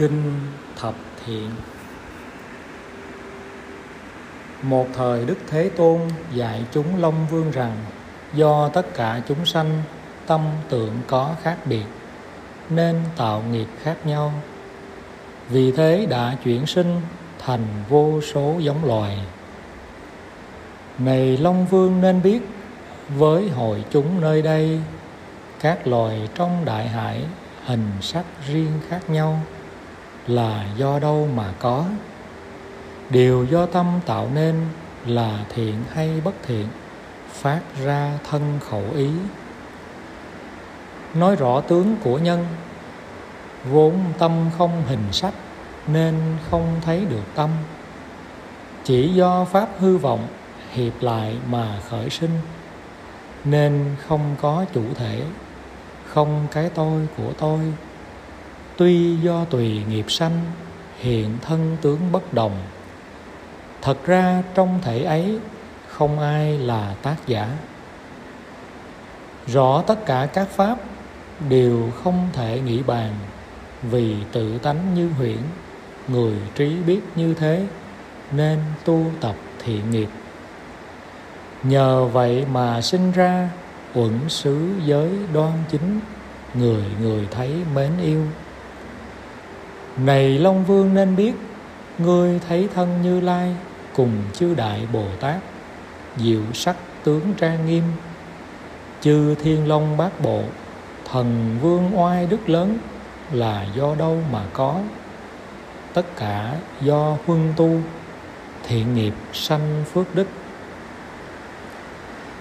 Kinh Thập Thiện. Một thời Đức Thế Tôn dạy chúng Long Vương rằng, Do tất cả chúng sanh tâm tượng có khác biệt, Nên tạo nghiệp khác nhau. Vì thế đã chuyển sinh thành vô số giống loài. Này Long Vương nên biết, Với hội chúng nơi đây, Các loài trong đại hải hình sắc riêng khác nhau là do đâu mà có. Điều do tâm tạo nên là thiện hay bất thiện, phát ra thân khẩu ý. Nói rõ tướng của nhân, vốn tâm không hình sắc nên không thấy được tâm. Chỉ do pháp hư vọng hiệp lại mà khởi sinh, nên không có chủ thể, không cái tôi của tôi tuy do tùy nghiệp sanh, hiện thân tướng bất đồng. Thật ra trong thể ấy không ai là tác giả. Rõ tất cả các pháp đều không thể nghĩ bàn, vì tự tánh như huyễn, người trí biết như thế, nên tu tập thiện nghiệp. Nhờ vậy mà sinh ra uẩn xứ giới đoan chính, người người thấy mến yêu này long vương nên biết, ngươi thấy thân như lai cùng chư đại bồ tát, diệu sắc tướng trang nghiêm, chư thiên long bát bộ, thần vương oai đức lớn là do đâu mà có? Tất cả do huân tu, thiện nghiệp sanh phước đức.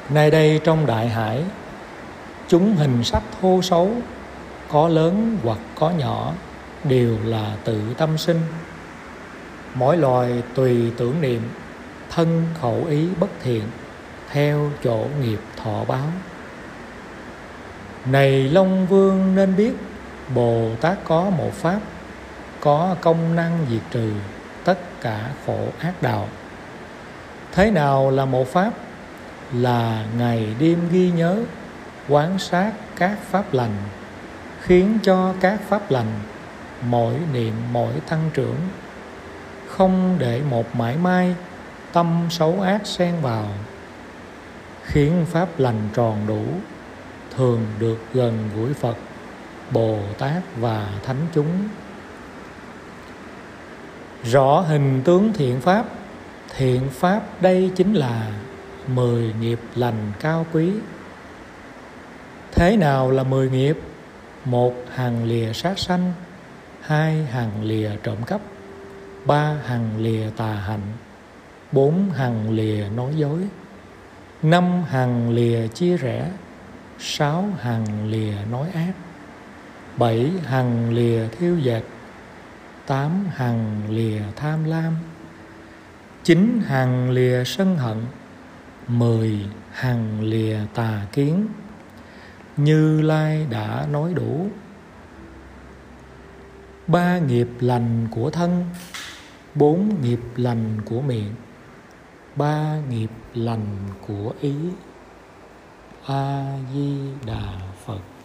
Nay đây trong đại hải, Chúng hình sắc thô xấu, Có lớn hoặc có nhỏ Đều là tự tâm sinh. Mỗi loài tùy tưởng niệm, Thân khẩu ý bất thiện, Theo chỗ nghiệp thọ báo. Này Long Vương nên biết, Bồ Tát có một pháp, Có công năng diệt trừ Tất cả khổ ác đạo. Thế nào là một pháp? Là ngày đêm ghi nhớ, quán sát các pháp lành, khiến cho các pháp lành mỗi niệm, mỗi tăng trưởng. Không để một mãi mai tâm xấu ác xen vào, khiến pháp lành tròn đủ, thường được gần gũi phật, bồ tát và thánh chúng. Rõ hình tướng thiện pháp thiện pháp đây chính là mười nghiệp lành cao quý. Thế nào là mười nghiệp? Một hàng lìa sát sanh hai hàng lìa trộm cắp. Ba hàng lìa tà hạnh. Bốn hàng lìa nói dối. Năm hàng lìa chia rẽ. Sáu hàng lìa nói ác. Bảy hàng lìa thiêu dệt. Tám hàng lìa tham lam. Chín hàng lìa sân hận. Mười hằng lìa tà kiến. Như lai đã nói đủ ba nghiệp lành của thân, bốn nghiệp lành của miệng, ba nghiệp lành của ý. A di đà phật.